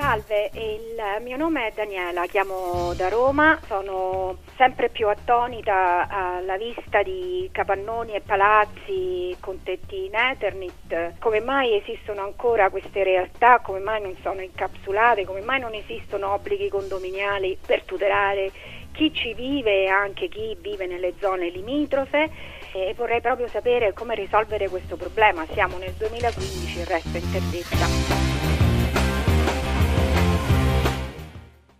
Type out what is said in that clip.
Salve, il mio nome è Daniela, chiamo da Roma, sono sempre più attonita alla vista di capannoni e palazzi con tetti in Eternit. Come mai esistono ancora queste realtà? Come mai non sono incapsulate? Come mai non esistono obblighi condominiali per tutelare chi ci vive e anche chi vive nelle zone limitrofe? E vorrei proprio sapere come risolvere questo problema. Siamo nel 2015, il resto è interdetta.